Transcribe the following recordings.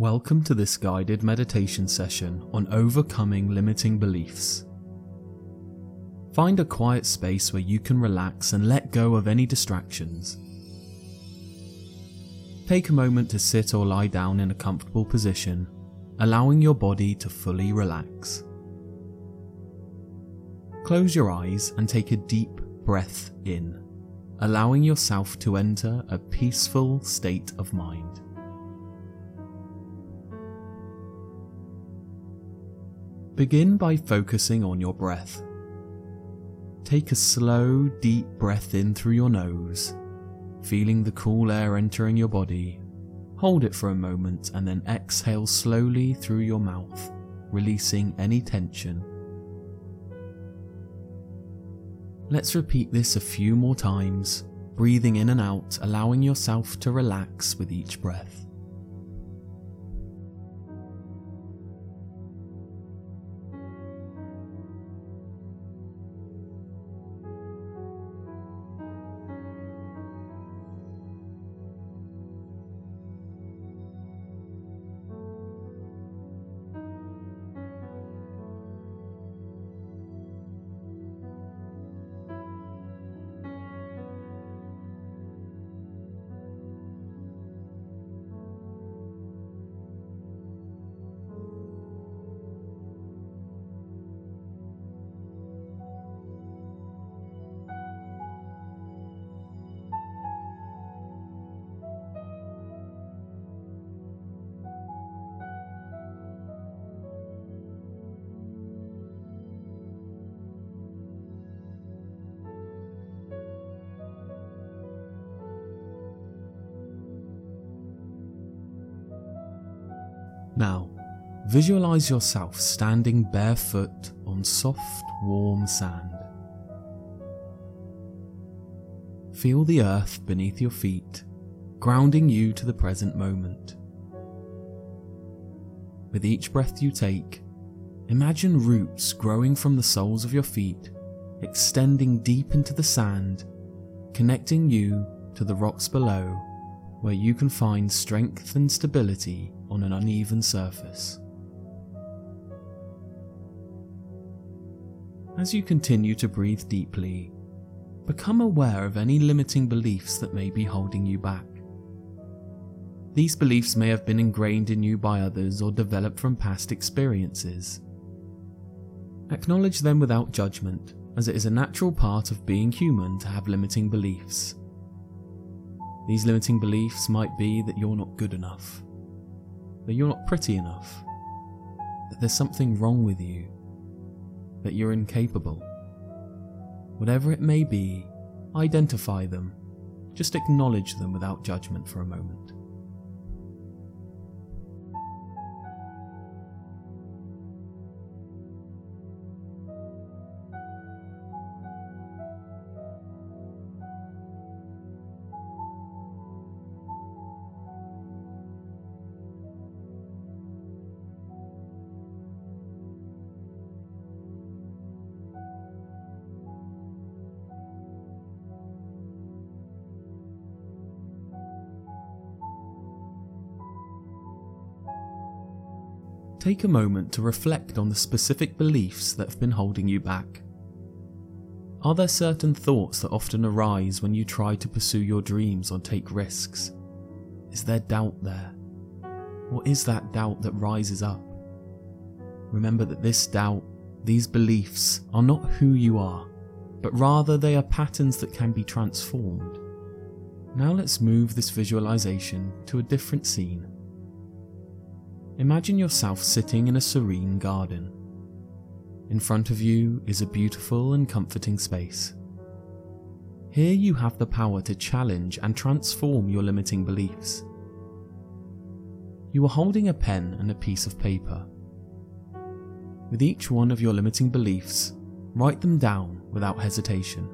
Welcome to this guided meditation session on overcoming limiting beliefs. Find a quiet space where you can relax and let go of any distractions. Take a moment to sit or lie down in a comfortable position, allowing your body to fully relax. Close your eyes and take a deep breath in, allowing yourself to enter a peaceful state of mind. Begin by focusing on your breath. Take a slow, deep breath in through your nose, feeling the cool air entering your body. Hold it for a moment and then exhale slowly through your mouth, releasing any tension. Let's repeat this a few more times, breathing in and out, allowing yourself to relax with each breath. Now, visualize yourself standing barefoot on soft, warm sand. Feel the earth beneath your feet, grounding you to the present moment. With each breath you take, imagine roots growing from the soles of your feet, extending deep into the sand, connecting you to the rocks below, where you can find strength and stability on an uneven surface. As you continue to breathe deeply, become aware of any limiting beliefs that may be holding you back. These beliefs may have been ingrained in you by others or developed from past experiences. Acknowledge them without judgment, as it is a natural part of being human to have limiting beliefs. These limiting beliefs might be that you're not good enough, that you're not pretty enough, that there's something wrong with you, that you're incapable. Whatever it may be, identify them. Just acknowledge them without judgment for a moment. Take a moment to reflect on the specific beliefs that have been holding you back. Are there certain thoughts that often arise when you try to pursue your dreams or take risks? Is there doubt there? What is that doubt that rises up? Remember that this doubt, these beliefs, are not who you are, but rather they are patterns that can be transformed. Now let's move this visualization to a different scene. Imagine yourself sitting in a serene garden. In front of you is a beautiful and comforting space. Here you have the power to challenge and transform your limiting beliefs. You are holding a pen and a piece of paper. With each one of your limiting beliefs, write them down without hesitation.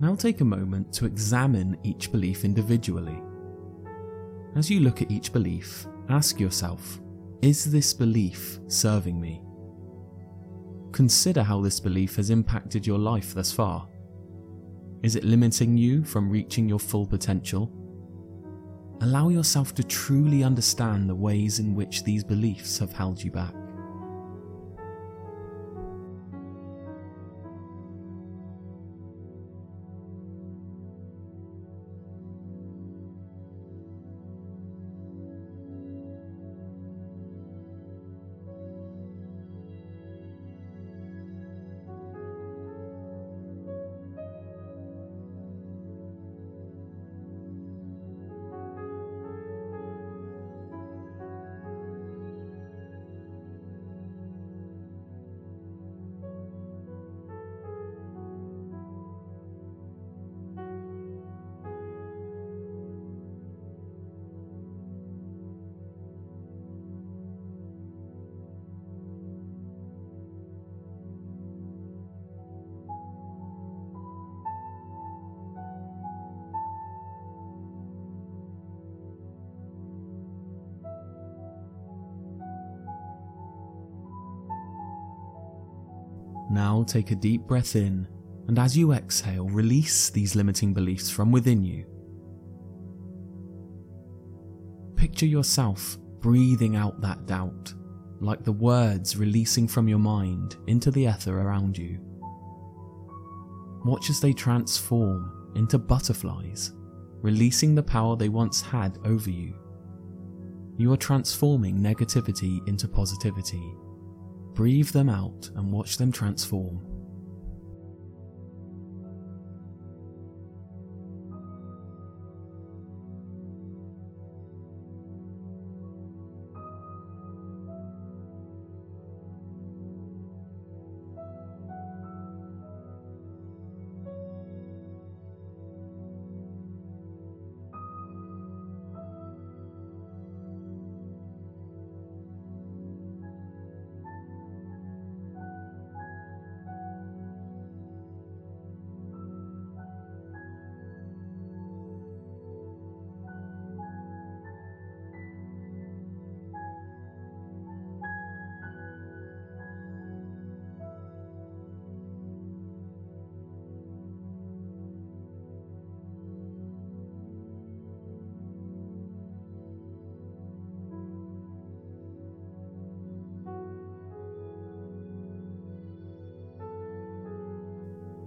Now take a moment to examine each belief individually. As you look at each belief, ask yourself Is this belief serving me? Consider how this belief has impacted your life thus far. Is it limiting you from reaching your full potential? Allow yourself to truly understand the ways in which these beliefs have held you back. Now take a deep breath in, and as you exhale, release these limiting beliefs from within you. Picture yourself breathing out that doubt, like the words releasing from your mind into the ether around you. Watch as they transform into butterflies, releasing the power they once had over you. You are transforming negativity into positivity Breathe them out and watch them transform.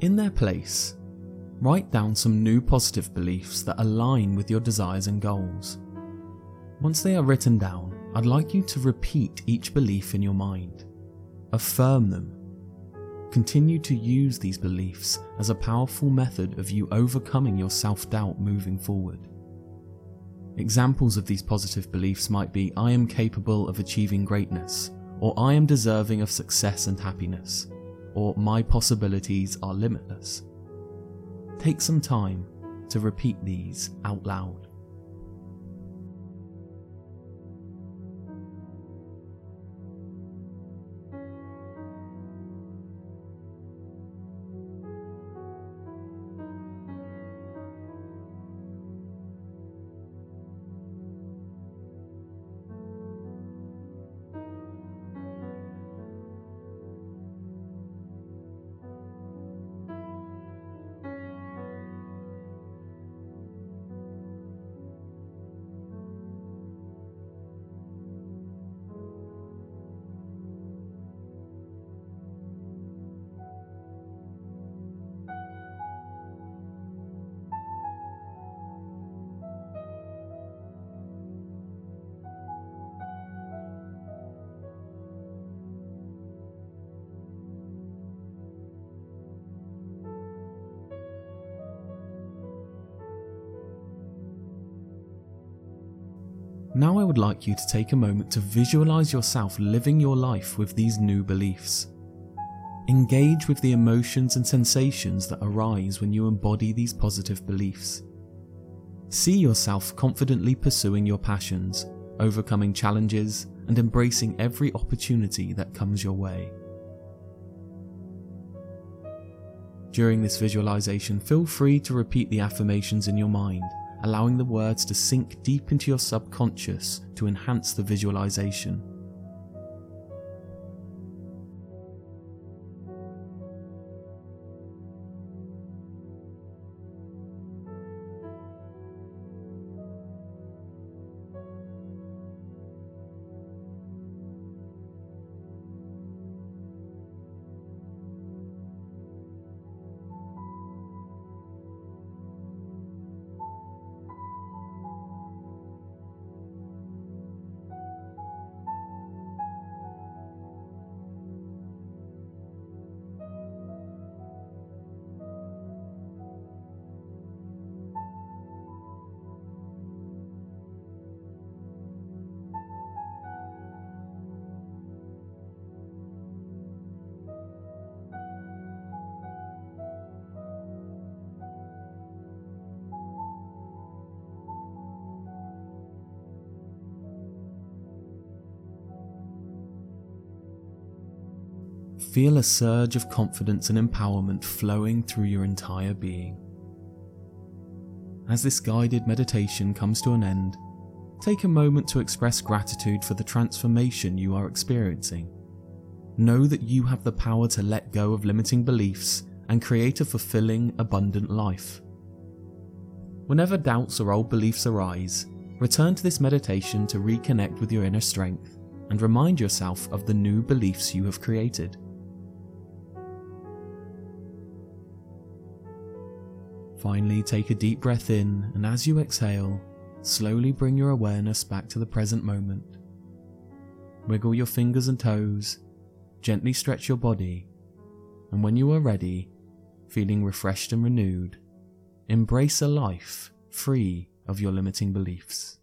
In their place, write down some new positive beliefs that align with your desires and goals. Once they are written down, I'd like you to repeat each belief in your mind. Affirm them. Continue to use these beliefs as a powerful method of you overcoming your self doubt moving forward. Examples of these positive beliefs might be I am capable of achieving greatness, or I am deserving of success and happiness, or my possibilities are limitless. Take some time to repeat these out loud. Now, I would like you to take a moment to visualize yourself living your life with these new beliefs. Engage with the emotions and sensations that arise when you embody these positive beliefs. See yourself confidently pursuing your passions, overcoming challenges, and embracing every opportunity that comes your way. During this visualization, feel free to repeat the affirmations in your mind, allowing the words to sink deep into your subconscious to enhance the visualization. Feel a surge of confidence and empowerment flowing through your entire being. As this guided meditation comes to an end, take a moment to express gratitude for the transformation you are experiencing. Know that you have the power to let go of limiting beliefs and create a fulfilling, abundant life. Whenever doubts or old beliefs arise, return to this meditation to reconnect with your inner strength and remind yourself of the new beliefs you have created. Finally, take a deep breath in, and as you exhale, slowly bring your awareness back to the present moment. Wiggle your fingers and toes, gently stretch your body, and when you are ready, feeling refreshed and renewed, embrace a life free of your limiting beliefs.